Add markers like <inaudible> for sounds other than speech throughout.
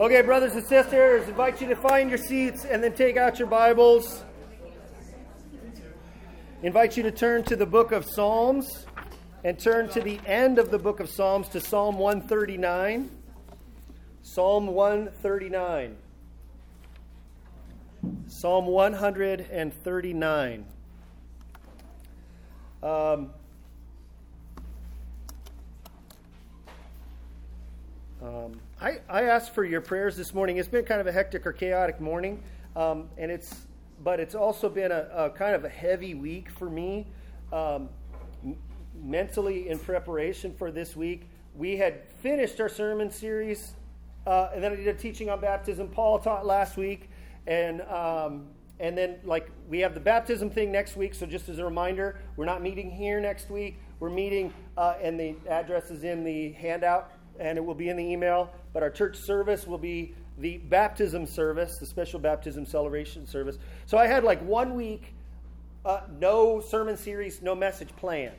Okay, brothers and sisters, invite you to find your seats and then take out your Bibles. Invite you to turn to the book of Psalms and turn to the end of the book of Psalms to Psalm 139. Psalm 139. Psalm 139. Um, um, I, I asked for your prayers this morning. It's been kind of a hectic or chaotic morning, um, and it's but it's also been a, a, kind of a heavy week for me, um, mentally in preparation for this week. We had finished our sermon series, uh, and then I did a teaching on baptism. Paul taught last week, and um, and then like we have the baptism thing next week. So just as a reminder, we're not meeting here next week. We're meeting, uh, and the address is in the handout and it will be in the email. But our church service will be the baptism service, the special baptism celebration service. So I had like one week, uh, no sermon series, no message planned.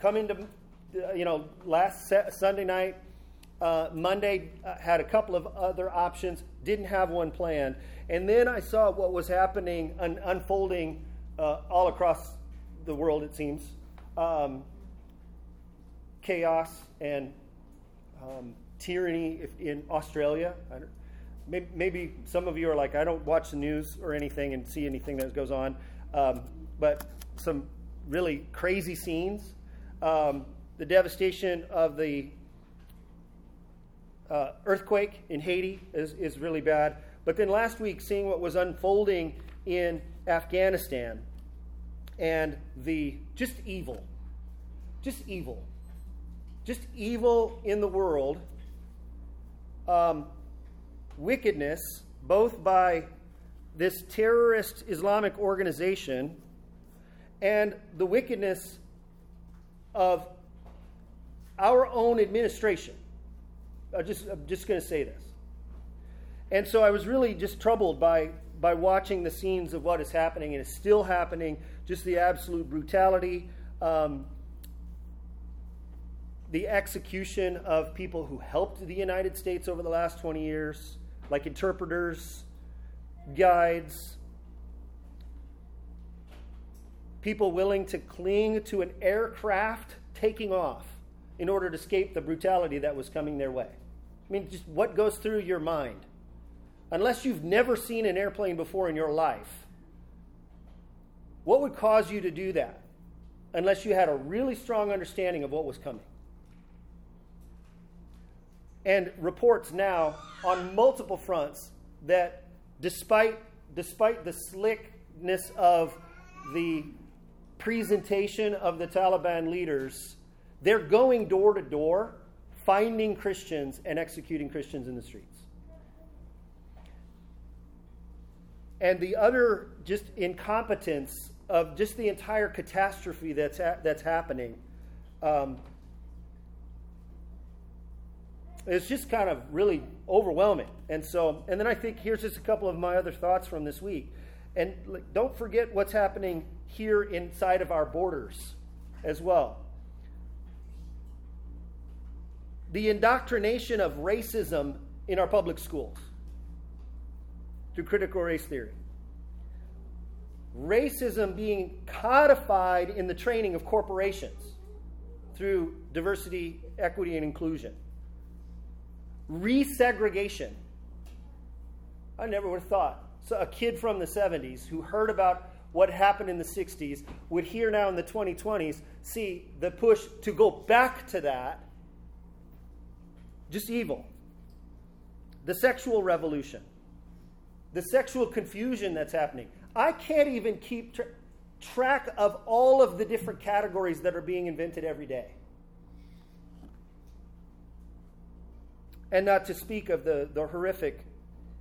Coming to, uh, you know, last Sunday night, uh, Monday uh, had a couple of other options, didn't have one planned. And then I saw what was happening, un- unfolding uh, all across the world, it seems. Um, chaos and um, tyranny in Australia. Maybe, maybe, some of you are like, I don't watch the news or anything and see anything that goes on, um, but some really crazy scenes. Um, the devastation of the uh, earthquake in Haiti is, is really bad. But then last week, seeing what was unfolding in Afghanistan and the just evil, just evil just evil in the world, um, wickedness, both by this terrorist Islamic organization and the wickedness of our own administration. I just, I'm just going to say this. And so I was really just troubled by, by watching the scenes of what is happening and is still happening, just the absolute brutality. Um, the execution of people who helped the United States over the last 20 years, like interpreters, guides, people willing to cling to an aircraft taking off in order to escape the brutality that was coming their way. I mean, just what goes through your mind? Unless you've never seen an airplane before in your life, what would cause you to do that? Unless you had a really strong understanding of what was coming and reports now on multiple fronts that despite, despite the slickness of the presentation of the Taliban leaders, they're going door to door, finding Christians and executing Christians in the streets. And the other just incompetence of just the entire catastrophe that's, ha- that's happening. Um, it's just kind of really overwhelming. And so, and then I think here's just a couple of my other thoughts from this week. And don't forget what's happening here inside of our borders as well. The indoctrination of racism in our public schools through critical race theory. Racism being codified in the training of corporations through diversity, equity, and inclusion resegregation. I never would have thought. So, a kid from the 70s who heard about what happened in the 60s would hear now in the 2020s see the push to go back to that. Just evil. The sexual revolution, the sexual confusion that's happening. I can't even keep tra- track of all of the different categories that are being invented every day. And not to speak of the, the horrific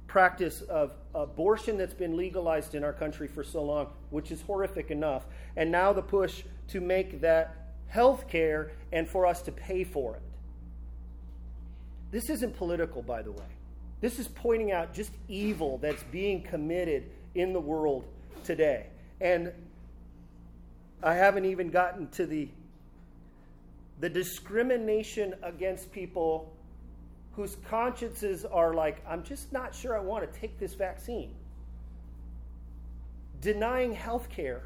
practice of abortion that's been legalized in our country for so long, which is horrific enough. And now the push to make that health care and for us to pay for it. This isn't political, by the way. This is pointing out just evil that's being committed in the world today. And I haven't even gotten to the, the discrimination against people whose consciences are like, I'm just not sure I want to take this vaccine. Denying health care.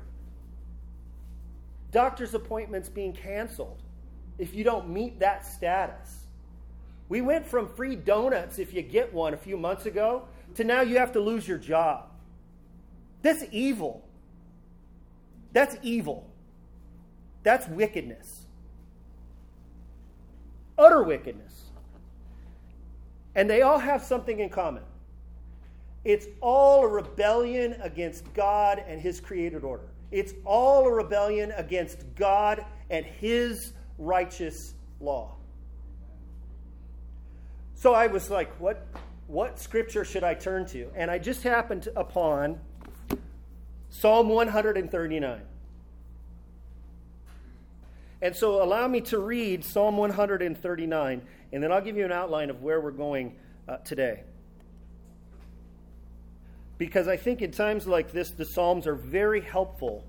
Doctor's appointments being canceled if you don't meet that status. We went from free donuts if you get one a few months ago to now you have to lose your job. That's evil. That's evil. That's wickedness. Utter wickedness. And they all have something in common. It's all a rebellion against God and His created order. It's all a rebellion against God and His righteous law. So I was like, what, what scripture should I turn to? And I just happened upon Psalm 139. And so allow me to read Psalm 139, and then I'll give you an outline of where we're going uh, today. Because I think in times like this, the Psalms are very helpful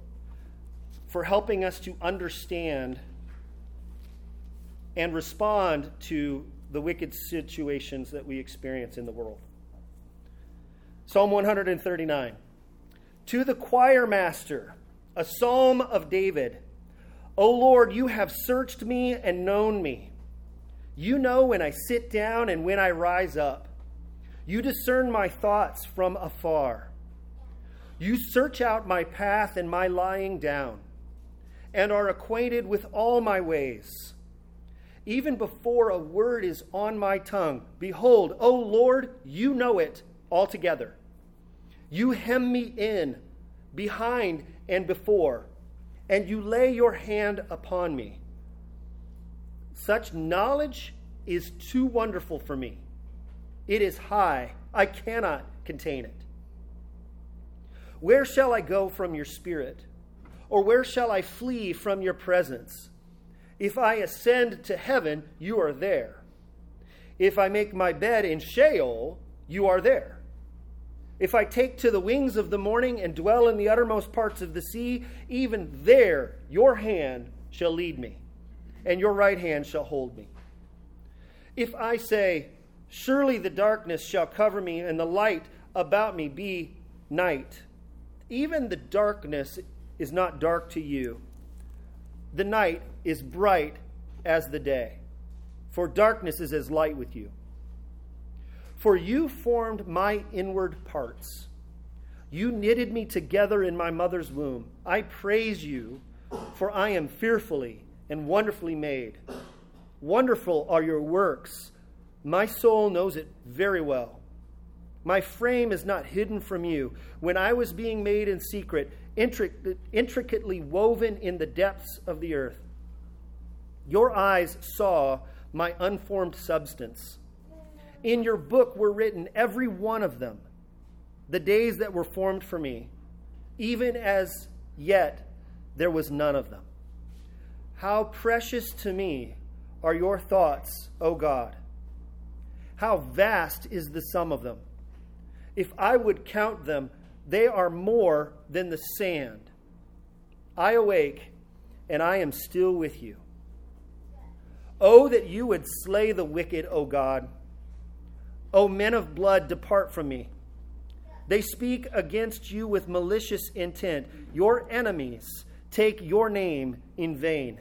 for helping us to understand and respond to the wicked situations that we experience in the world. Psalm 139. To the choir master, a psalm of David. O Lord, you have searched me and known me. You know when I sit down and when I rise up. You discern my thoughts from afar. You search out my path and my lying down, and are acquainted with all my ways. Even before a word is on my tongue, behold, O Lord, you know it altogether. You hem me in, behind and before, and you lay your hand upon me. Such knowledge is too wonderful for me. It is high, I cannot contain it. Where shall I go from your spirit? Or where shall I flee from your presence? If I ascend to heaven, you are there. If I make my bed in Sheol, you are there. If I take to the wings of the morning and dwell in the uttermost parts of the sea, even there your hand shall lead me, and your right hand shall hold me. If I say, Surely the darkness shall cover me, and the light about me be night, even the darkness is not dark to you. The night is bright as the day, for darkness is as light with you. For you formed my inward parts. You knitted me together in my mother's womb. I praise you, for I am fearfully and wonderfully made. Wonderful are your works. My soul knows it very well. My frame is not hidden from you. When I was being made in secret, intricately woven in the depths of the earth, your eyes saw my unformed substance in your book were written, every one of them, the days that were formed for me, even as yet there was none of them. How precious to me are your thoughts, O God! How vast is the sum of them! If I would count them, they are more than the sand. I awake, and I am still with you. Oh, that you would slay the wicked, O God! O men of blood, depart from me. They speak against you with malicious intent. Your enemies take your name in vain.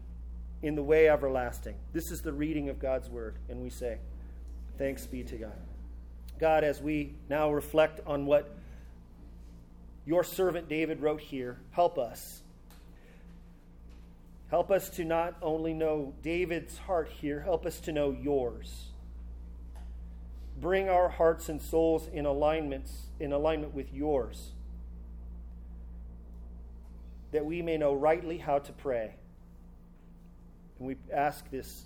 in the way everlasting. This is the reading of God's word, and we say, Thanks be to God. God, as we now reflect on what your servant David wrote here, help us. Help us to not only know David's heart here, help us to know yours bring our hearts and souls in alignments in alignment with yours that we may know rightly how to pray and we ask this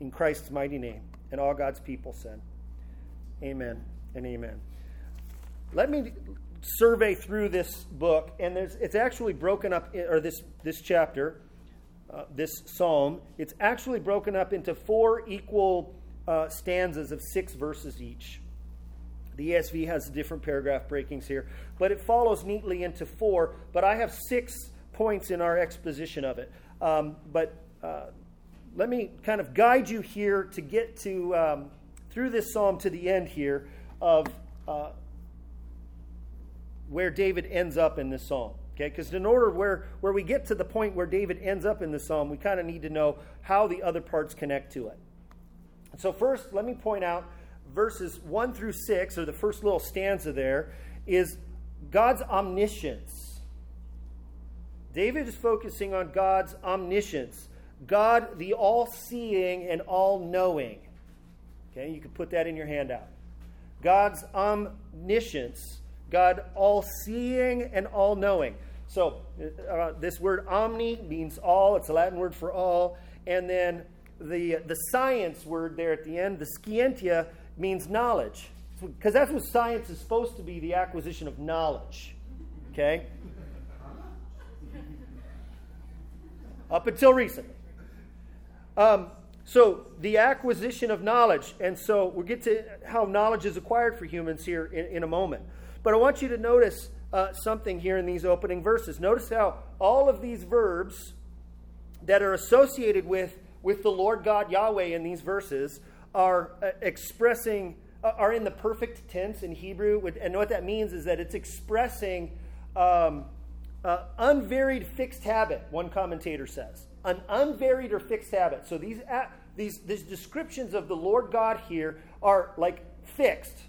in Christ's mighty name and all God's people said amen and amen. Let me survey through this book, and it's actually broken up, or this, this chapter, uh, this psalm, it's actually broken up into four equal uh, stanzas of six verses each. The ESV has different paragraph breakings here, but it follows neatly into four. But I have six points in our exposition of it. Um, but uh, let me kind of guide you here to get to um, through this psalm to the end here of uh, where David ends up in this psalm. Okay, because in order where, where we get to the point where David ends up in the psalm, we kind of need to know how the other parts connect to it. So, first, let me point out verses 1 through 6, or the first little stanza there, is God's omniscience. David is focusing on God's omniscience, God the all seeing and all knowing. Okay, you can put that in your handout. God's omniscience, God all seeing and all knowing. So, uh, this word omni means all, it's a Latin word for all. And then the, the science word there at the end, the scientia, means knowledge. Because that's what science is supposed to be the acquisition of knowledge. Okay? Up until recently. Um, so, the acquisition of knowledge. And so, we'll get to how knowledge is acquired for humans here in, in a moment. But I want you to notice uh, something here in these opening verses. Notice how all of these verbs that are associated with, with the Lord God Yahweh in these verses are uh, expressing, uh, are in the perfect tense in Hebrew. And what that means is that it's expressing um, uh, unvaried fixed habit, one commentator says. An unvaried or fixed habit. So these, these, these descriptions of the Lord God here are like fixed.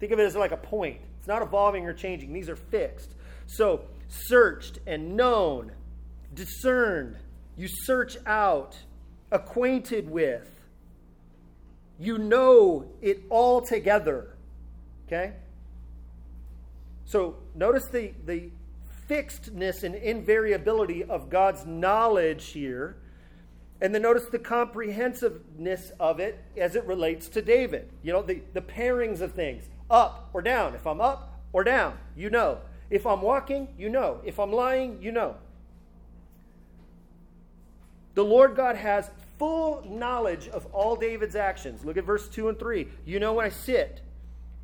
Think of it as like a point. It's not evolving or changing, these are fixed. So, searched and known, discerned, you search out, acquainted with, you know it all together. Okay? So notice the, the fixedness and invariability of God's knowledge here. And then notice the comprehensiveness of it as it relates to David. You know, the, the pairings of things up or down. If I'm up or down, you know. If I'm walking, you know. If I'm lying, you know. The Lord God has full knowledge of all David's actions. Look at verse 2 and 3. You know when I sit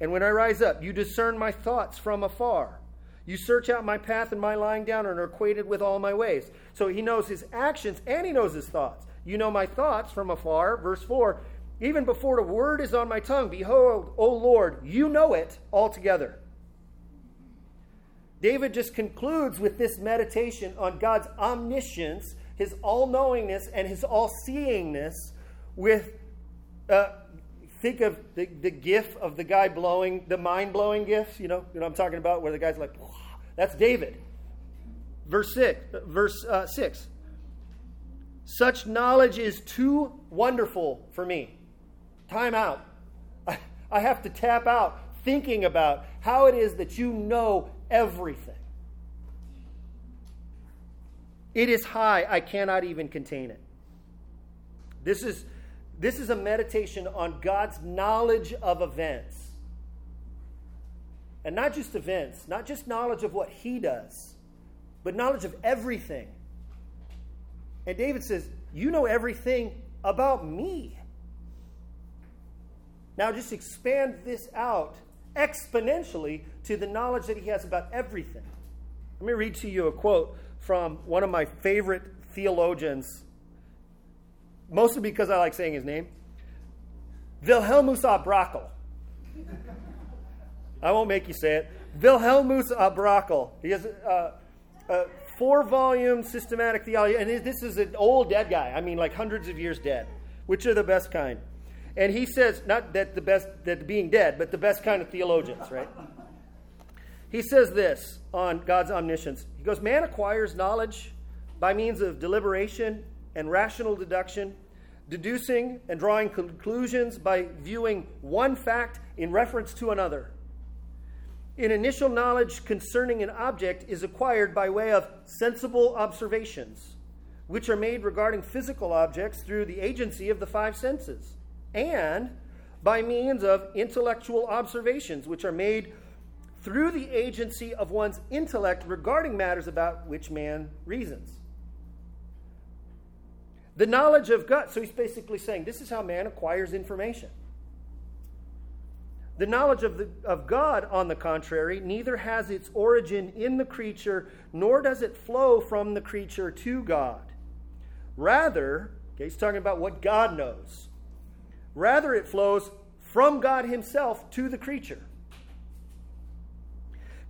and when I rise up. You discern my thoughts from afar. You search out my path and my lying down and are acquainted with all my ways. So he knows his actions and he knows his thoughts. You know my thoughts from afar. Verse 4 Even before the word is on my tongue, behold, O Lord, you know it altogether. David just concludes with this meditation on God's omniscience his all knowingness and his all seeingness with, uh, think of the, the gif of the guy blowing, the mind blowing gif, you know, you know I'm talking about, where the guy's like, that's David. Verse 6, verse uh, 6. Such knowledge is too wonderful for me. Time out. <laughs> I, I have to tap out thinking about how it is that you know everything. It is high, I cannot even contain it. This is, this is a meditation on God's knowledge of events. And not just events, not just knowledge of what He does, but knowledge of everything. And David says, You know everything about me. Now just expand this out exponentially to the knowledge that he has about everything. Let me read to you a quote from one of my favorite theologians, mostly because I like saying his name, Wilhelmus à Brakel. I won't make you say it. Wilhelmus à Brakel. He has a, a four volume systematic theology, and this is an old dead guy. I mean, like hundreds of years dead, which are the best kind. And he says, not that the best, that being dead, but the best kind of theologians, right? He says this on God's omniscience. He goes, Man acquires knowledge by means of deliberation and rational deduction, deducing and drawing conclusions by viewing one fact in reference to another. An initial knowledge concerning an object is acquired by way of sensible observations, which are made regarding physical objects through the agency of the five senses. And by means of intellectual observations, which are made through the agency of one's intellect regarding matters about which man reasons. The knowledge of God. So he's basically saying this is how man acquires information. The knowledge of, the, of God, on the contrary, neither has its origin in the creature, nor does it flow from the creature to God. Rather, okay, he's talking about what God knows. Rather, it flows from God Himself to the creature.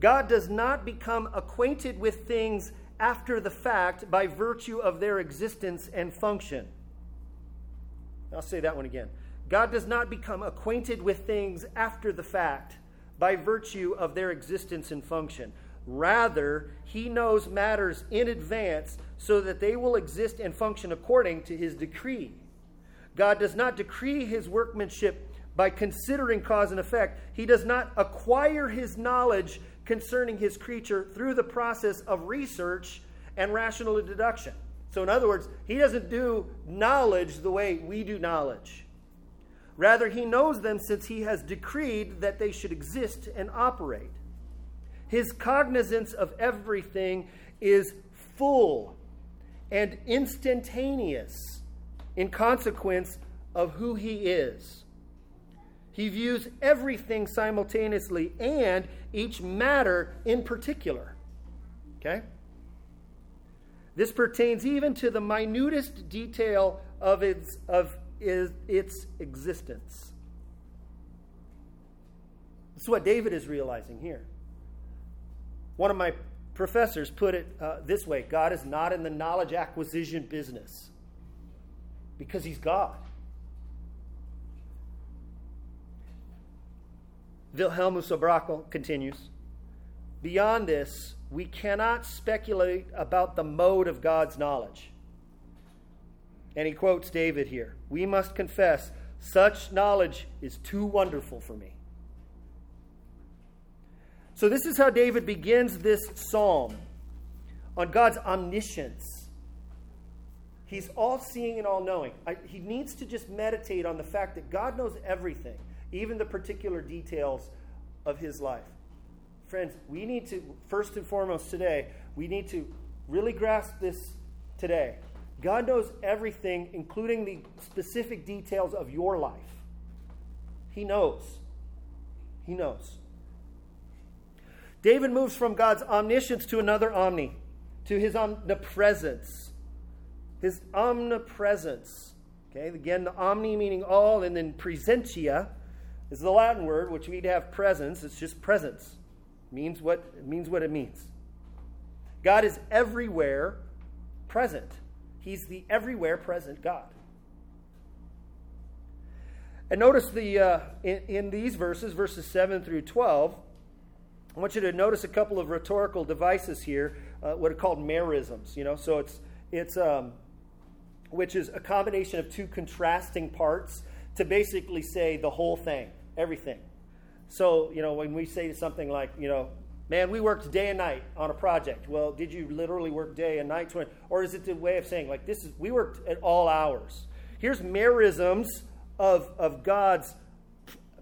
God does not become acquainted with things after the fact by virtue of their existence and function. I'll say that one again. God does not become acquainted with things after the fact by virtue of their existence and function. Rather, he knows matters in advance so that they will exist and function according to his decree. God does not decree his workmanship by considering cause and effect. He does not acquire his knowledge concerning his creature through the process of research and rational deduction. So, in other words, he doesn't do knowledge the way we do knowledge. Rather, he knows them since he has decreed that they should exist and operate. His cognizance of everything is full and instantaneous in consequence of who he is. He views everything simultaneously and each matter in particular. Okay? This pertains even to the minutest detail of its, of is, its existence. This is what David is realizing here. One of my professors put it uh, this way God is not in the knowledge acquisition business because he's God. Wilhelmus à continues Beyond this, we cannot speculate about the mode of God's knowledge. And he quotes David here We must confess, such knowledge is too wonderful for me. So, this is how David begins this psalm on God's omniscience. He's all seeing and all knowing. he needs to just meditate on the fact that God knows everything even the particular details of his life. Friends, we need to, first and foremost today, we need to really grasp this today. God knows everything, including the specific details of your life. He knows. He knows. David moves from God's omniscience to another omni, to his omnipresence. His omnipresence. Okay, again, the omni meaning all, and then presentia is the Latin word, which we'd have presence. It's just presence. It means what it means what it means. God is everywhere present. He's the everywhere present God. And notice the uh, in, in these verses, verses seven through twelve. I want you to notice a couple of rhetorical devices here, uh, what are called merisms. You know, so it's it's um, which is a combination of two contrasting parts to basically say the whole thing, everything. So, you know, when we say something like, you know, man, we worked day and night on a project. Well, did you literally work day and night? Or is it the way of saying, like, this is, we worked at all hours? Here's merisms of, of God's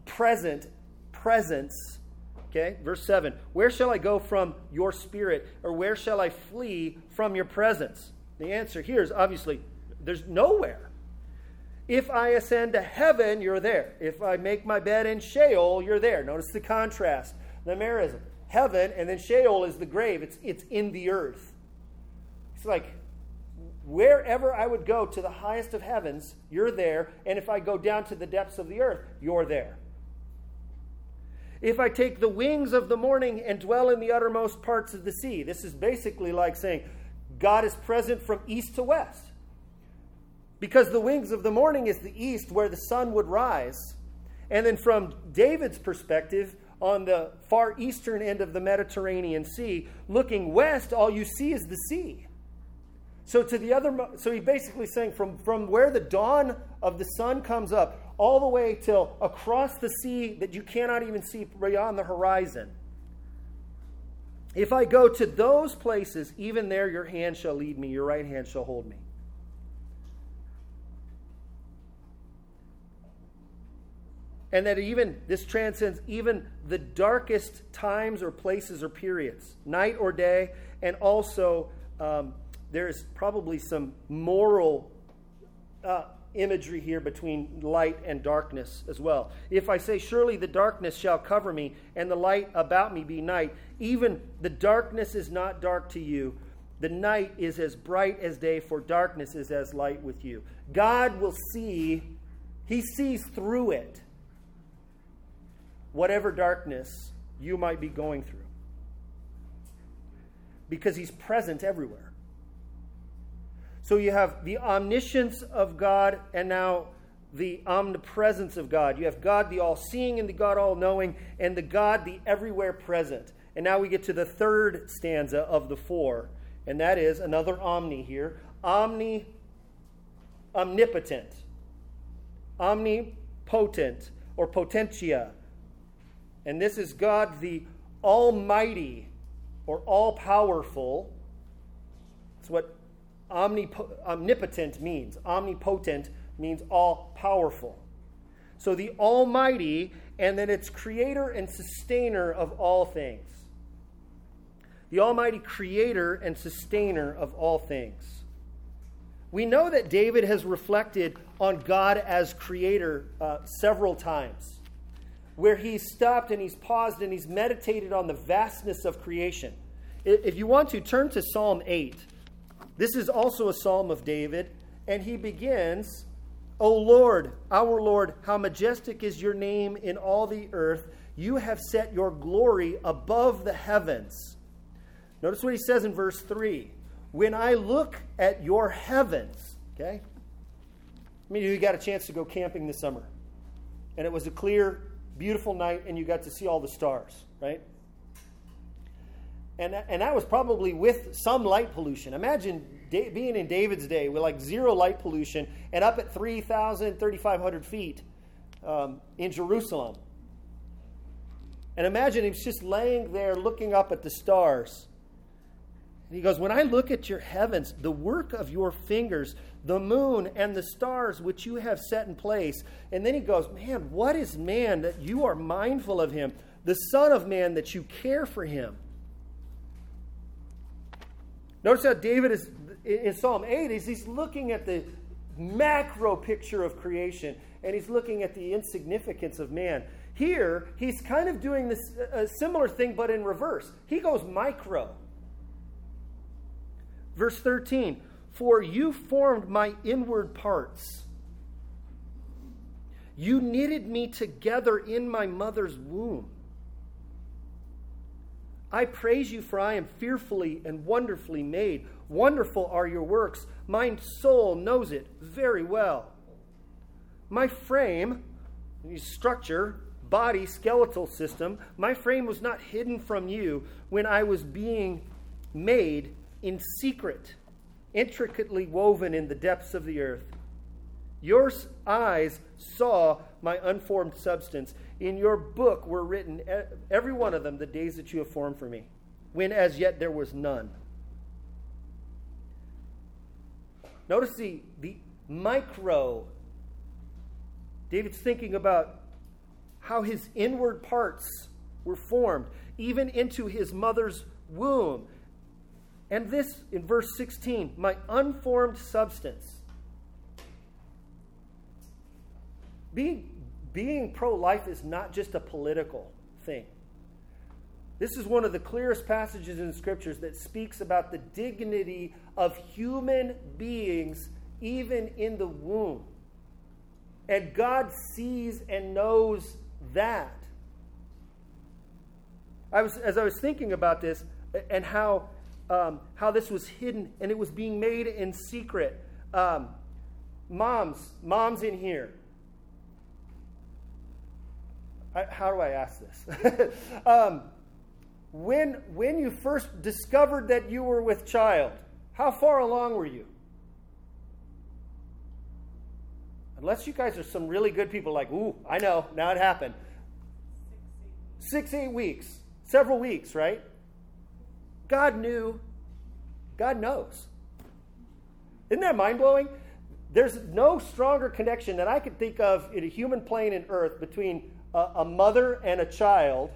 present presence. Okay, verse 7 Where shall I go from your spirit, or where shall I flee from your presence? The answer here is obviously there's nowhere. If I ascend to heaven, you're there. If I make my bed in Sheol, you're there. Notice the contrast, the merism. Heaven, and then Sheol is the grave. It's, it's in the earth. It's like wherever I would go to the highest of heavens, you're there. And if I go down to the depths of the earth, you're there. If I take the wings of the morning and dwell in the uttermost parts of the sea, this is basically like saying God is present from east to west. Because the wings of the morning is the east where the sun would rise. And then from David's perspective, on the far eastern end of the Mediterranean Sea, looking west, all you see is the sea. So to the other so he's basically saying from, from where the dawn of the sun comes up all the way till across the sea that you cannot even see beyond the horizon. If I go to those places, even there your hand shall lead me, your right hand shall hold me. And that even this transcends even the darkest times or places or periods, night or day, and also um, there is probably some moral uh, imagery here between light and darkness as well. If I say, Surely the darkness shall cover me, and the light about me be night, even the darkness is not dark to you. The night is as bright as day, for darkness is as light with you. God will see, He sees through it, whatever darkness you might be going through. Because He's present everywhere. So you have the omniscience of God and now the omnipresence of God. You have God the all seeing and the God all knowing, and the God the everywhere present. And now we get to the third stanza of the four, and that is another omni here omni, omnipotent, omnipotent, or potentia. And this is God the Almighty or all powerful. It's what omnip- omnipotent means. Omnipotent means all powerful. So the Almighty, and then it's creator and sustainer of all things. The Almighty creator and sustainer of all things. We know that David has reflected on God as creator uh, several times, where he's stopped and he's paused and he's meditated on the vastness of creation. If you want to, turn to Psalm 8. This is also a psalm of David, and he begins, O Lord, our Lord, how majestic is your name in all the earth. You have set your glory above the heavens. Notice what he says in verse 3 When I look at your heavens, okay? I mean, you got a chance to go camping this summer, and it was a clear, beautiful night, and you got to see all the stars, right? and, and that was probably with some light pollution. Imagine da- being in David's day with like zero light pollution and up at 3,000, 3,500 feet um, in Jerusalem. And imagine he's just laying there looking up at the stars. And he goes, When I look at your heavens, the work of your fingers, the moon and the stars which you have set in place. And then he goes, Man, what is man that you are mindful of him? The Son of Man that you care for him. Notice how David is in Psalm 8 is he's looking at the macro picture of creation and he's looking at the insignificance of man. Here, he's kind of doing this a similar thing but in reverse. He goes micro. Verse 13, for you formed my inward parts. You knitted me together in my mother's womb. I praise you, for I am fearfully and wonderfully made. Wonderful are your works. My soul knows it very well. My frame, structure, body, skeletal system, my frame was not hidden from you when I was being made in secret, intricately woven in the depths of the earth. Your eyes saw my unformed substance. In your book were written, every one of them, the days that you have formed for me, when as yet there was none. Notice the, the micro. David's thinking about how his inward parts were formed, even into his mother's womb. And this in verse 16, my unformed substance. Being, being pro life is not just a political thing. This is one of the clearest passages in scriptures that speaks about the dignity of human beings, even in the womb. And God sees and knows that. I was, as I was thinking about this and how, um, how this was hidden and it was being made in secret. Um, moms, moms in here, how do I ask this? <laughs> um, when, when you first discovered that you were with child, how far along were you? Unless you guys are some really good people, like, ooh, I know, now it happened. Six, eight weeks, several weeks, right? God knew, God knows. Isn't that mind blowing? there's no stronger connection that I could think of in a human plane and earth between a, a mother and a child.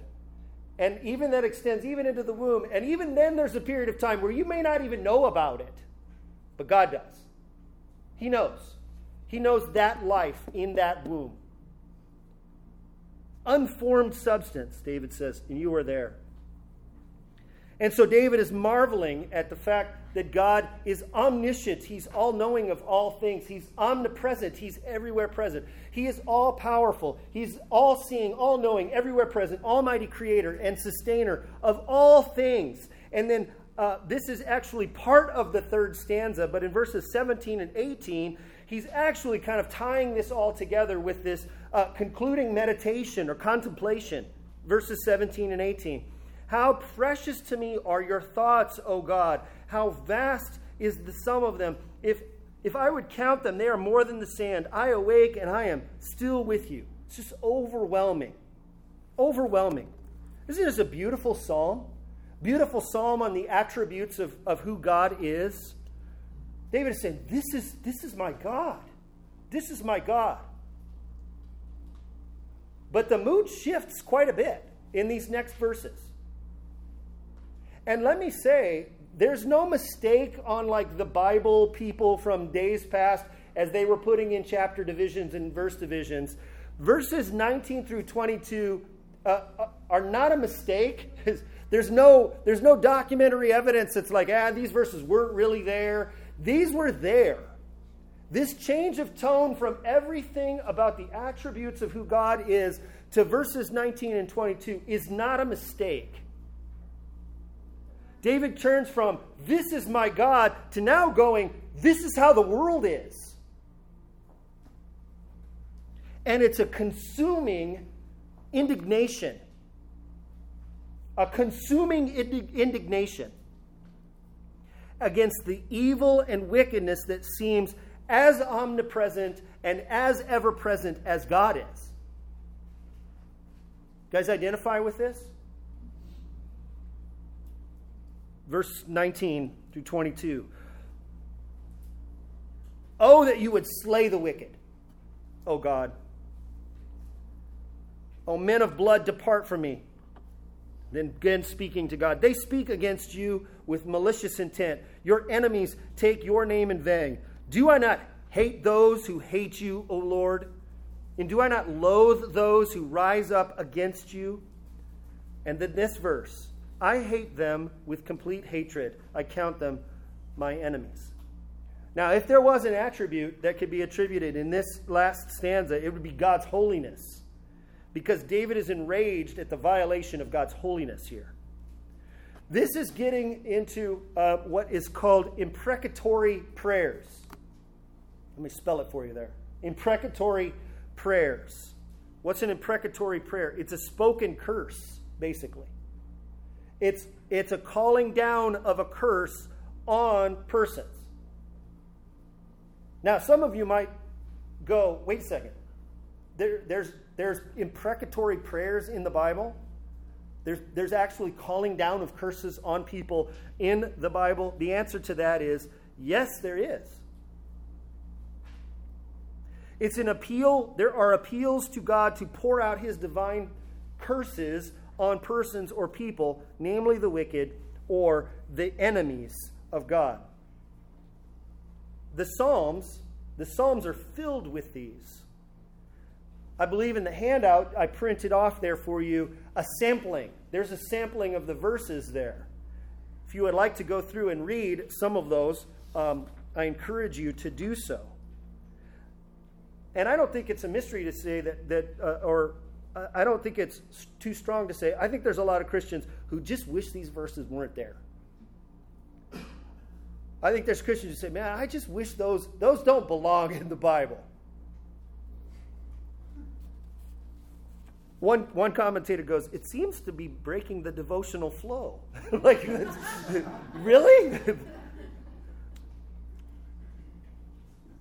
And even that extends even into the womb. And even then, there's a period of time where you may not even know about it. But God does. He knows. He knows that life in that womb. Unformed substance, David says, and you are there. And so David is marveling at the fact that God is omniscient. He's all knowing of all things. He's omnipresent. He's everywhere present. He is all powerful. He's all seeing, all knowing, everywhere present, almighty creator and sustainer of all things. And then uh, this is actually part of the third stanza, but in verses 17 and 18, he's actually kind of tying this all together with this uh, concluding meditation or contemplation. Verses 17 and 18. How precious to me are your thoughts, O God. How vast is the sum of them. If, if I would count them, they are more than the sand. I awake and I am still with you. It's just overwhelming. Overwhelming. Isn't this a beautiful psalm? Beautiful psalm on the attributes of, of who God is. David is saying, This is, this is my God. This is my God. But the mood shifts quite a bit in these next verses. And let me say, there's no mistake on like the Bible people from days past as they were putting in chapter divisions and verse divisions. Verses 19 through 22 uh, uh are not a mistake. <laughs> There's no, there's no documentary evidence that's like, ah, these verses weren't really there. These were there. This change of tone from everything about the attributes of who God is to verses 19 and 22 is not a mistake. David turns from, This is my God, to now going, This is how the world is. And it's a consuming indignation. A consuming indignation against the evil and wickedness that seems as omnipresent and as ever present as God is. You guys identify with this? Verse 19 through 22. Oh, that you would slay the wicked, O God. O men of blood, depart from me. Then again, speaking to God, they speak against you with malicious intent. Your enemies take your name in vain. Do I not hate those who hate you, O Lord? And do I not loathe those who rise up against you? And then this verse I hate them with complete hatred. I count them my enemies. Now, if there was an attribute that could be attributed in this last stanza, it would be God's holiness. Because David is enraged at the violation of God's holiness here. This is getting into uh, what is called imprecatory prayers. Let me spell it for you there. Imprecatory prayers. What's an imprecatory prayer? It's a spoken curse, basically. It's, it's a calling down of a curse on persons. Now, some of you might go, wait a second. There, there's, there's imprecatory prayers in the Bible. There's, there's actually calling down of curses on people in the Bible. The answer to that is yes, there is. It's an appeal, there are appeals to God to pour out his divine curses on persons or people, namely the wicked or the enemies of God. The Psalms, the Psalms are filled with these. I believe in the handout I printed off there for you a sampling. There's a sampling of the verses there. If you would like to go through and read some of those, um, I encourage you to do so. And I don't think it's a mystery to say that, that uh, or I don't think it's too strong to say. I think there's a lot of Christians who just wish these verses weren't there. I think there's Christians who say, man, I just wish those, those don't belong in the Bible. One, one commentator goes, it seems to be breaking the devotional flow. <laughs> like, <laughs> really? <laughs>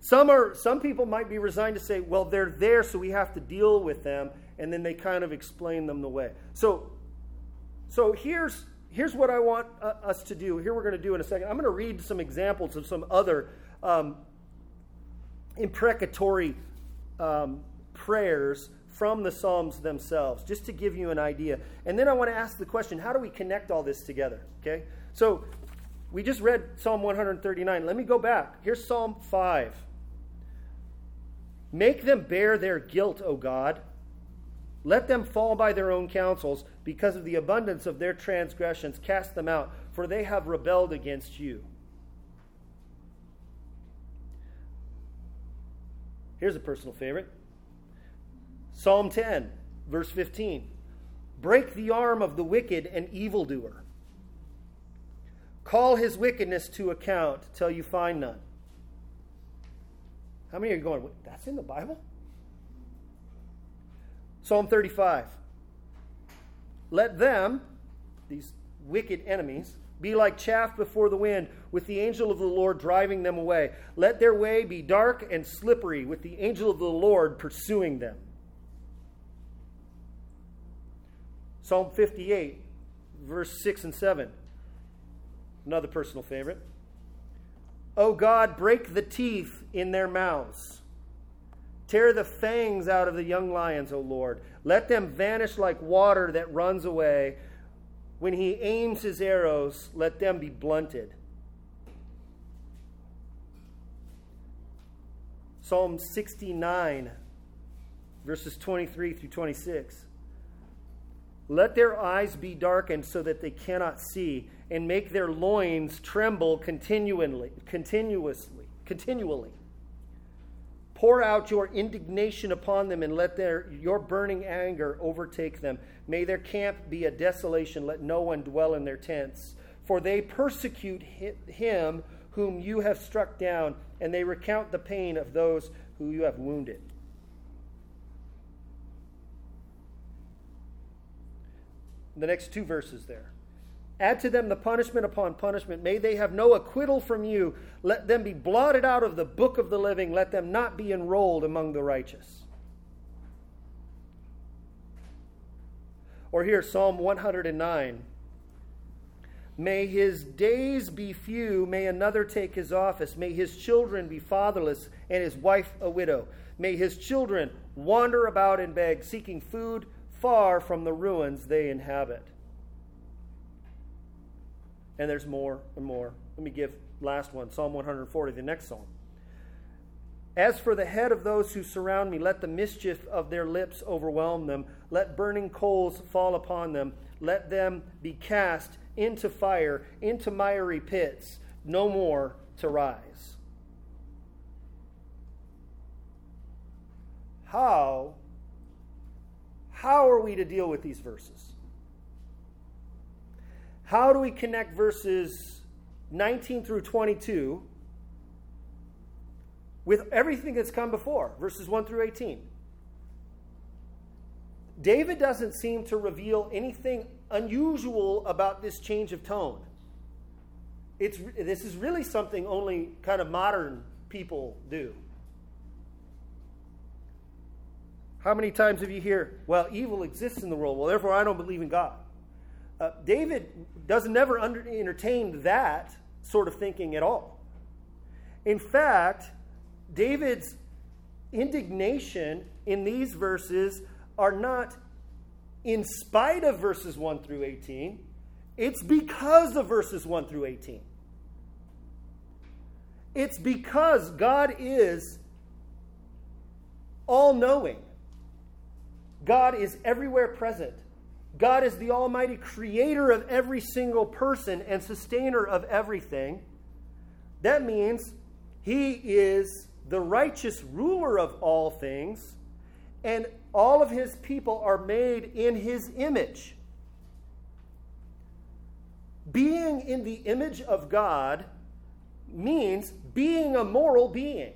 some, are, some people might be resigned to say, well, they're there, so we have to deal with them and then they kind of explain them the way. So, so here's here's what I want uh, us to do. Here we're going to do in a second. I'm going to read some examples of some other um, imprecatory um, prayers from the Psalms themselves, just to give you an idea. And then I want to ask the question how do we connect all this together? Okay? So we just read Psalm 139. Let me go back. Here's Psalm 5. Make them bear their guilt, O God. Let them fall by their own counsels. Because of the abundance of their transgressions, cast them out, for they have rebelled against you. Here's a personal favorite Psalm 10, verse 15. Break the arm of the wicked and evildoer. Call his wickedness to account till you find none. How many are going, that's in the Bible? Psalm 35. Let them, these wicked enemies, be like chaff before the wind, with the angel of the Lord driving them away. Let their way be dark and slippery, with the angel of the Lord pursuing them. Psalm 58, verse 6 and 7. Another personal favorite. O God, break the teeth in their mouths. Tear the fangs out of the young lions, O Lord. Let them vanish like water that runs away. When he aims his arrows, let them be blunted. Psalm 69, verses 23 through 26. Let their eyes be darkened so that they cannot see, and make their loins tremble continually, continuously, continually. Pour out your indignation upon them and let their, your burning anger overtake them. May their camp be a desolation. Let no one dwell in their tents. For they persecute him whom you have struck down, and they recount the pain of those who you have wounded. The next two verses there. Add to them the punishment upon punishment. May they have no acquittal from you. Let them be blotted out of the book of the living. Let them not be enrolled among the righteous. Or here, Psalm 109. May his days be few, may another take his office. May his children be fatherless, and his wife a widow. May his children wander about and beg, seeking food far from the ruins they inhabit. And there's more and more. Let me give last one Psalm 140, the next psalm. As for the head of those who surround me, let the mischief of their lips overwhelm them. Let burning coals fall upon them. Let them be cast into fire, into miry pits, no more to rise. How, how are we to deal with these verses? How do we connect verses 19 through 22 with everything that's come before, verses 1 through 18? David doesn't seem to reveal anything unusual about this change of tone. It's, this is really something only kind of modern people do. How many times have you hear, well, evil exists in the world, well, therefore I don't believe in God? Uh, David doesn't never under, entertain that sort of thinking at all. In fact, David's indignation in these verses are not in spite of verses 1 through 18, it's because of verses 1 through 18. It's because God is all knowing. God is everywhere present. God is the Almighty creator of every single person and sustainer of everything. That means He is the righteous ruler of all things, and all of His people are made in His image. Being in the image of God means being a moral being.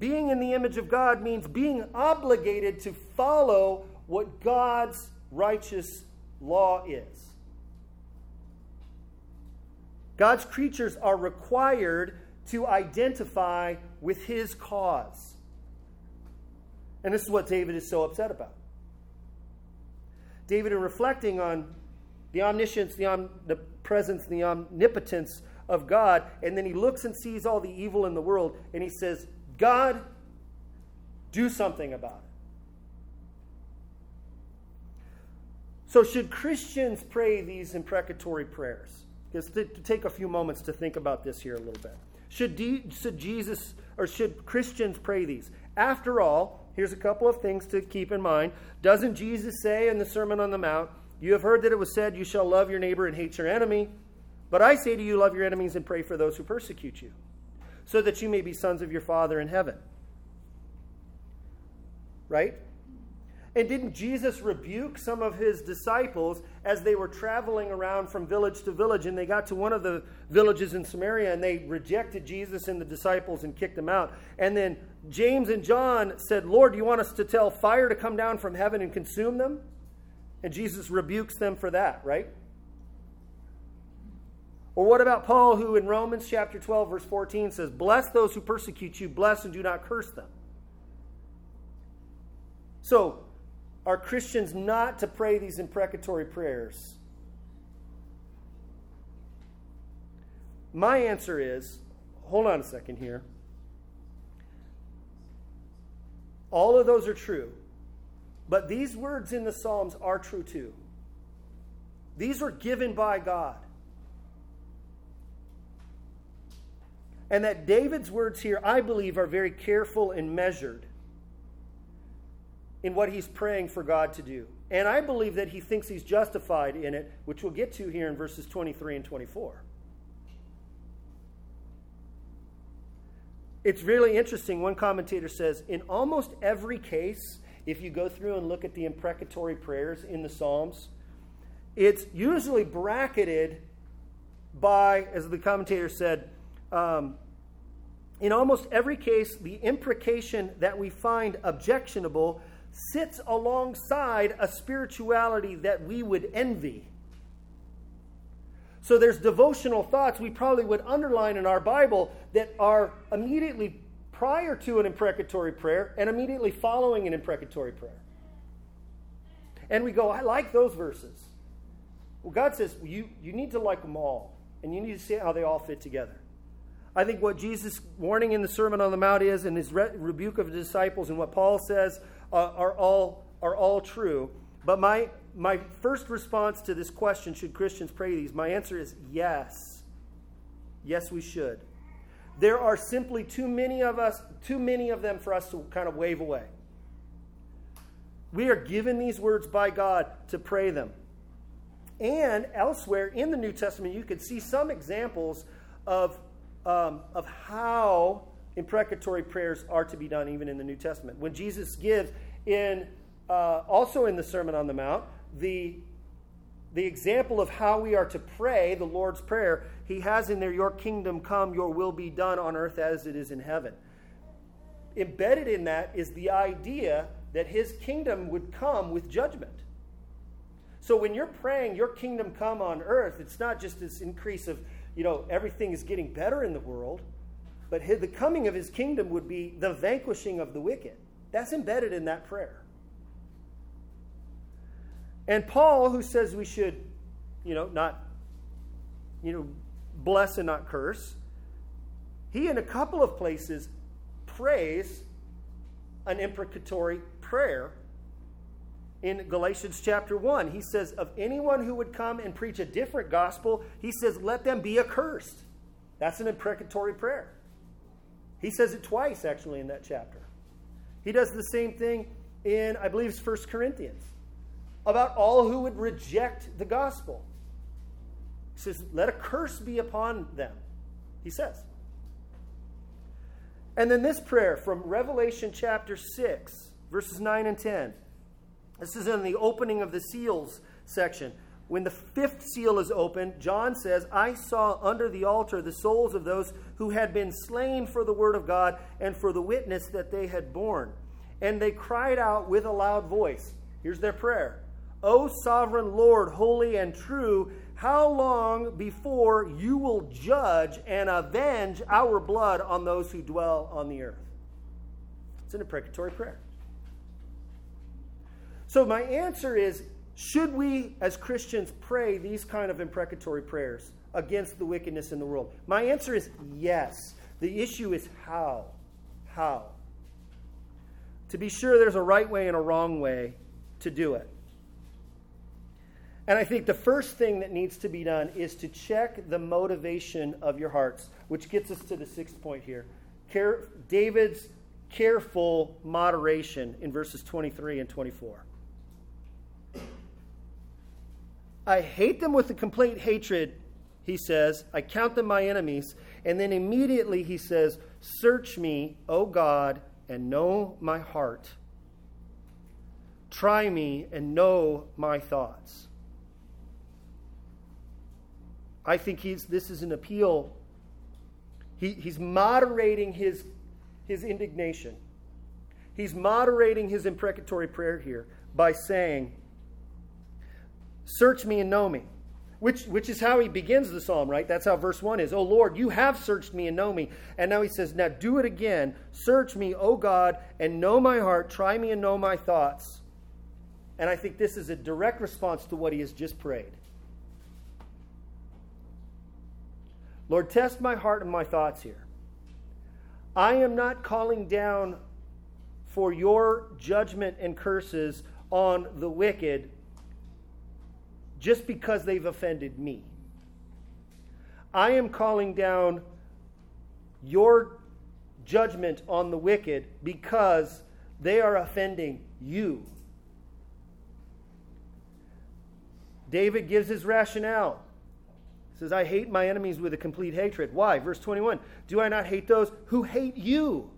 Being in the image of God means being obligated to follow what God's righteous law is. God's creatures are required to identify with his cause. And this is what David is so upset about. David, in reflecting on the omniscience, the omnipresence, the omnipotence of God, and then he looks and sees all the evil in the world, and he says, God, do something about it. So, should Christians pray these imprecatory prayers? Just to, to take a few moments to think about this here a little bit. Should, de- should Jesus or should Christians pray these? After all, here's a couple of things to keep in mind. Doesn't Jesus say in the Sermon on the Mount, You have heard that it was said, You shall love your neighbor and hate your enemy? But I say to you, love your enemies and pray for those who persecute you, so that you may be sons of your Father in heaven. Right? And didn't Jesus rebuke some of his disciples as they were traveling around from village to village? And they got to one of the villages in Samaria and they rejected Jesus and the disciples and kicked them out. And then James and John said, Lord, do you want us to tell fire to come down from heaven and consume them? And Jesus rebukes them for that, right? Or what about Paul, who in Romans chapter 12, verse 14 says, Bless those who persecute you, bless and do not curse them. So, are Christians not to pray these imprecatory prayers? My answer is hold on a second here. All of those are true. But these words in the Psalms are true too. These were given by God. And that David's words here, I believe, are very careful and measured in what he's praying for God to do. And I believe that he thinks he's justified in it, which we'll get to here in verses 23 and 24. It's really interesting. One commentator says in almost every case, if you go through and look at the imprecatory prayers in the Psalms, it's usually bracketed by, as the commentator said, um, in almost every case, the imprecation that we find objectionable sits alongside a spirituality that we would envy. So there's devotional thoughts we probably would underline in our Bible that are immediately prior to an imprecatory prayer and immediately following an imprecatory prayer. And we go, I like those verses. Well, God says you, you need to like them all, and you need to see how they all fit together. I think what Jesus' warning in the Sermon on the Mount is, and his re- rebuke of the disciples, and what Paul says uh, are, all, are all true. But my, my first response to this question should Christians pray these? My answer is yes. Yes, we should. There are simply too many of us, too many of them for us to kind of wave away. We are given these words by God to pray them. And elsewhere in the New Testament, you can see some examples of, um, of how imprecatory prayers are to be done even in the New Testament. When Jesus gives in uh, also in the Sermon on the Mount the the example of how we are to pray the Lord's Prayer, he has in there, Your kingdom come, your will be done on earth as it is in heaven. Embedded in that is the idea that his kingdom would come with judgment. So when you're praying, Your kingdom come on earth, it's not just this increase of, you know, everything is getting better in the world. But his, the coming of his kingdom would be the vanquishing of the wicked. That's embedded in that prayer. And Paul, who says we should, you know, not, you know, bless and not curse, he in a couple of places prays an imprecatory prayer in Galatians chapter 1. He says, Of anyone who would come and preach a different gospel, he says, Let them be accursed. That's an imprecatory prayer. He says it twice, actually, in that chapter. He does the same thing in, I believe, it's 1 Corinthians, about all who would reject the gospel. He says, Let a curse be upon them, he says. And then this prayer from Revelation chapter 6, verses 9 and 10. This is in the opening of the seals section. When the fifth seal is opened, John says, I saw under the altar the souls of those who had been slain for the word of God and for the witness that they had borne. And they cried out with a loud voice. Here's their prayer O sovereign Lord, holy and true, how long before you will judge and avenge our blood on those who dwell on the earth? It's an imprecatory prayer. So, my answer is should we, as Christians, pray these kind of imprecatory prayers? against the wickedness in the world? My answer is yes. The issue is how. How? To be sure, there's a right way and a wrong way to do it. And I think the first thing that needs to be done is to check the motivation of your hearts, which gets us to the sixth point here. Care, David's careful moderation in verses 23 and 24. I hate them with a complete hatred, he says. I count them my enemies. And then immediately he says, Search me, O God, and know my heart. Try me and know my thoughts. I think he's, this is an appeal. He, he's moderating his, his indignation. He's moderating his imprecatory prayer here by saying, Search me and know me. Which, which is how he begins the psalm, right? That's how verse 1 is. Oh Lord, you have searched me and know me. And now he says, Now do it again. Search me, O God, and know my heart. Try me and know my thoughts. And I think this is a direct response to what he has just prayed. Lord, test my heart and my thoughts here. I am not calling down for your judgment and curses on the wicked just because they've offended me. I am calling down your judgment on the wicked because they are offending you. David gives his rationale. He says, I hate my enemies with a complete hatred. Why? Verse 21 Do I not hate those who hate you?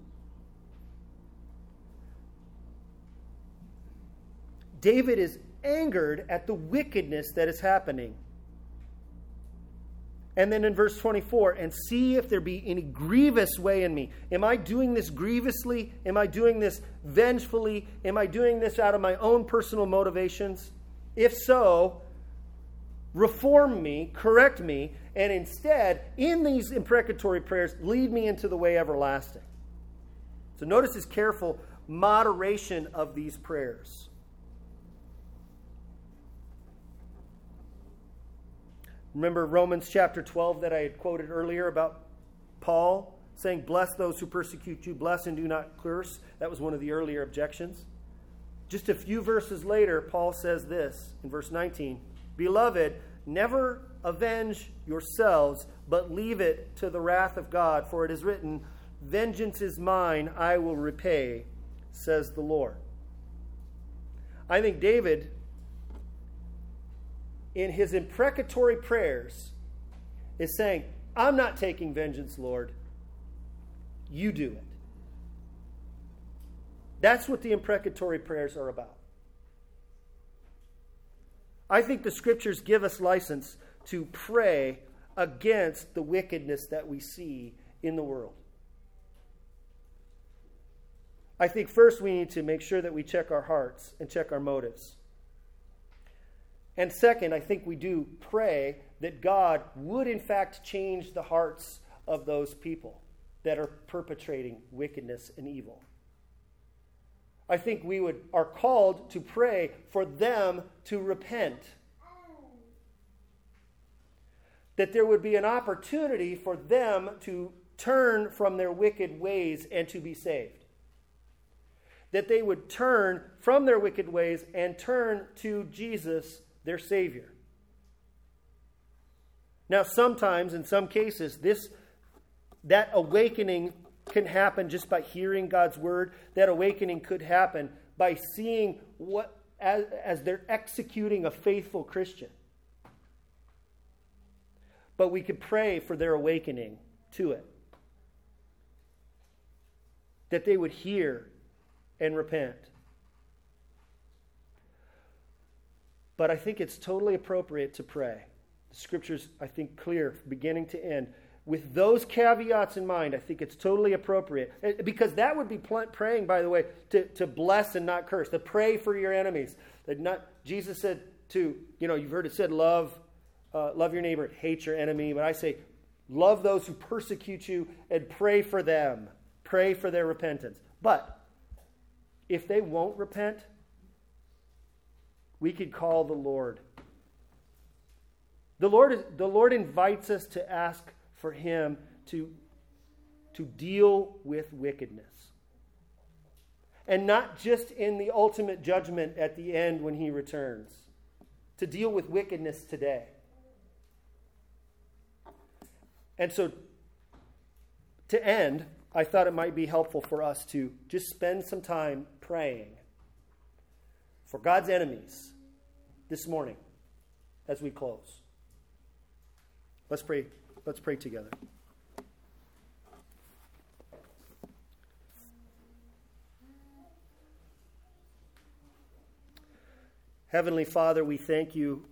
David is angered at the wickedness that is happening. And then in verse 24, and see if there be any grievous way in me. Am I doing this grievously? Am I doing this vengefully? Am I doing this out of my own personal motivations? If so, reform me, correct me, and instead, in these imprecatory prayers, lead me into the way everlasting. So notice his careful moderation of these prayers. Remember Romans chapter 12 that I had quoted earlier about Paul saying, Bless those who persecute you, bless and do not curse. That was one of the earlier objections. Just a few verses later, Paul says this in verse 19 Beloved, never avenge yourselves, but leave it to the wrath of God, for it is written, Vengeance is mine, I will repay, says the Lord. I think David in his imprecatory prayers is saying, I'm not taking vengeance, Lord. You do it. That's what the imprecatory prayers are about. I think the scriptures give us license to pray against the wickedness that we see in the world. I think first we need to make sure that we check our hearts and check our motives. And second, I think we do pray that God would, in fact, change the hearts of those people that are perpetrating wickedness and evil. I think we would are called to pray for them to repent. That there would be an opportunity for them to turn from their wicked ways and to be saved. That they would turn from their wicked ways and turn to Jesus their Savior. Now, sometimes, in some cases, this that awakening can happen just by hearing God's word. That awakening could happen by seeing what as, as they're executing a faithful Christian. But we could pray for their awakening to it. That they would hear and repent. But I think it's totally appropriate to pray. The scripture's, I think, clear, beginning to end. With those caveats in mind, I think it's totally appropriate. Eh, because that would be praying, by the way, to, to bless and not curse, to pray for your enemies. That not, Jesus said to, you know, you've heard it said, love, uh, love your neighbor, hate your enemy. But I say, love those who persecute you and pray for them. Pray for their repentance. But if they won't repent, we could call the Lord. The Lord, is, the Lord invites us to ask for Him to, to deal with wickedness. And not just in the ultimate judgment at the end when He returns, to deal with wickedness today. And so, to end, I thought it might be helpful for us to just spend some time praying for God's enemies this morning as we close. Let's pray. Let's pray together. Heavenly Father, we thank you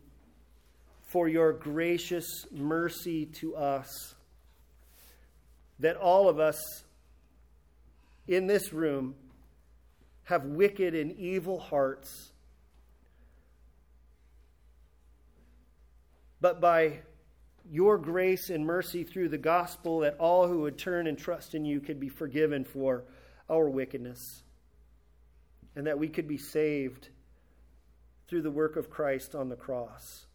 for your gracious mercy to us. That all of us in this room have wicked and evil hearts. But by your grace and mercy through the gospel, that all who would turn and trust in you could be forgiven for our wickedness, and that we could be saved through the work of Christ on the cross.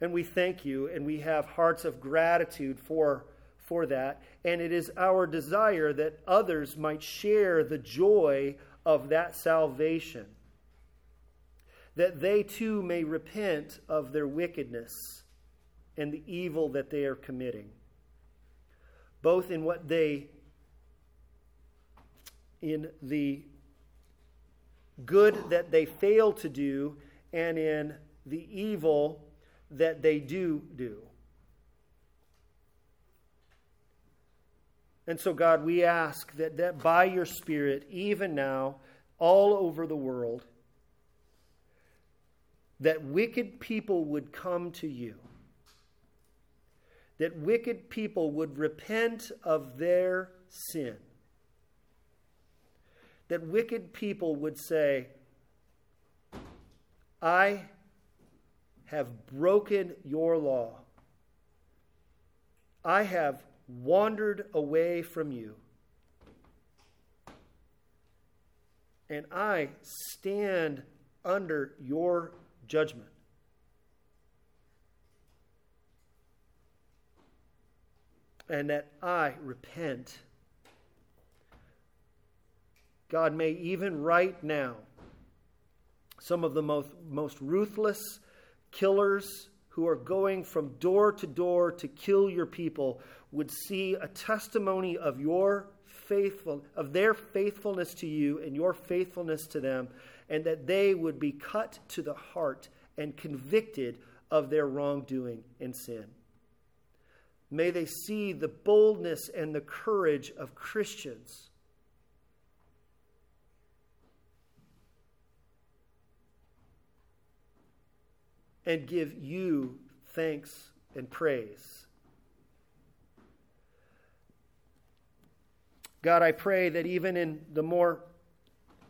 And we thank you, and we have hearts of gratitude for, for that. And it is our desire that others might share the joy of that salvation, that they too may repent of their wickedness and the evil that they are committing, both in what they, in the good that they fail to do, and in the evil that they do do. And so, God, we ask that, that by your Spirit, even now, all over the world, that wicked people would come to you. That wicked people would repent of their sin. That wicked people would say, I have broken your law. I have wandered away from you. And I stand under your judgment. And that I repent. God may even right now, some of the most, most ruthless killers who are going from door to door to kill your people would see a testimony of your faithful of their faithfulness to you and your faithfulness to them and that they would be cut to the heart and convicted of their wrongdoing and sin may they see the boldness and the courage of Christians and give you thanks and praise. God, I pray that even in the more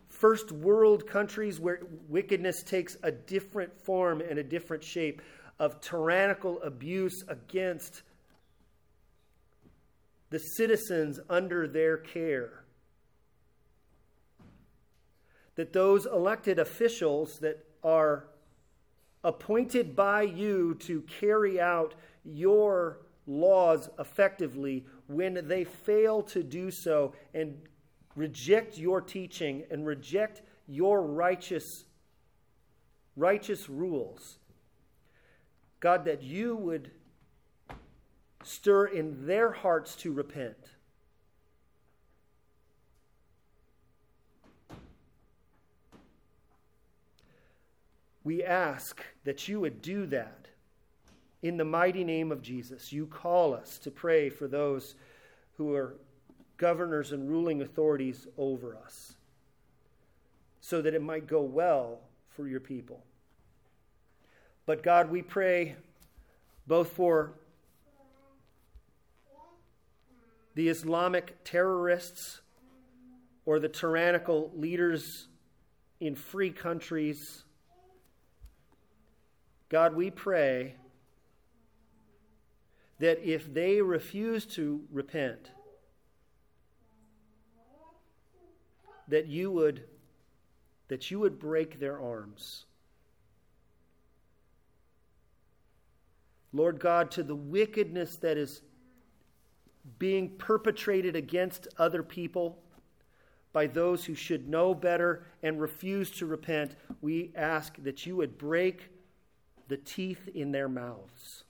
first world countries where wickedness takes a different form and a different shape of tyrannical abuse against the citizens under their care, that those elected officials that are appointed by you to carry out your laws effectively when they fail to do so and reject your teaching and reject your righteous righteous rules god that you would stir in their hearts to repent. We ask that you would do that in the mighty name of Jesus. You call us to pray for those who are governors and ruling authorities over us so that it might go well for your people. But God, we pray both for the Islamic terrorists or the tyrannical leaders in free countries God, we pray that if they refuse to repent, that you would that you would break their arms Lord God, to the wickedness that is being perpetrated against other people by those who should know better and refuse to repent, we ask that you would break the teeth in their mouths.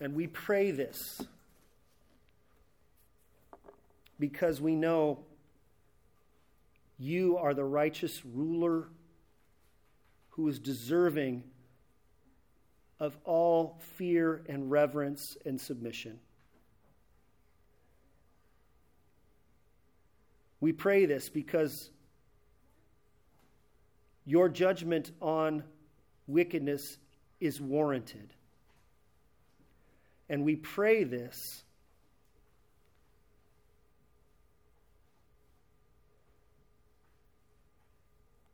And we pray this because we know you are the righteous ruler who is deserving of all fear and reverence and submission. We pray this because your judgment on wickedness is warranted. And we pray this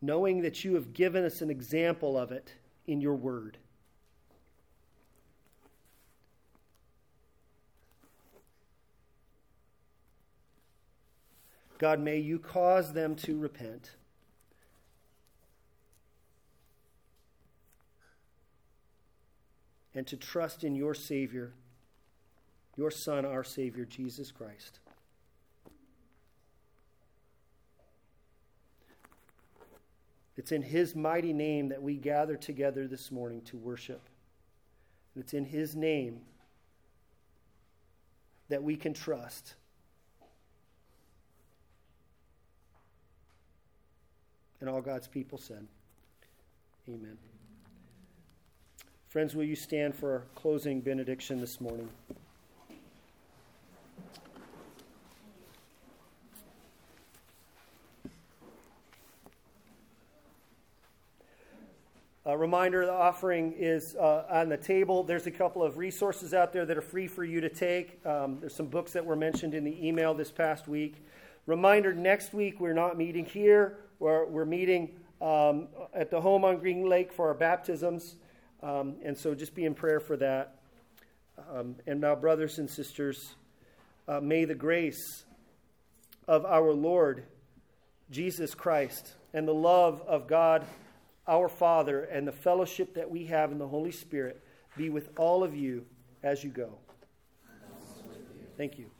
knowing that you have given us an example of it in your word. God, may you cause them to repent. And to trust in your Savior your Son, our Savior, Jesus Christ. It's in His mighty name that we gather together this morning to worship. And it's in His name that we can trust. And all God's people said, Amen. Friends, will you stand for our closing benediction this morning? A reminder the offering is uh, on the table. There's a couple of resources out there that are free for you to take. Um, there's some books that were mentioned in the email this past week. Reminder next week we're not meeting here, we're, we're meeting um, at the home on Green Lake for our baptisms. Um, and so just be in prayer for that. Um, and now, brothers and sisters, uh, may the grace of our Lord Jesus Christ and the love of God our Father and the fellowship that we have in the Holy Spirit be with all of you as you go. Thank you.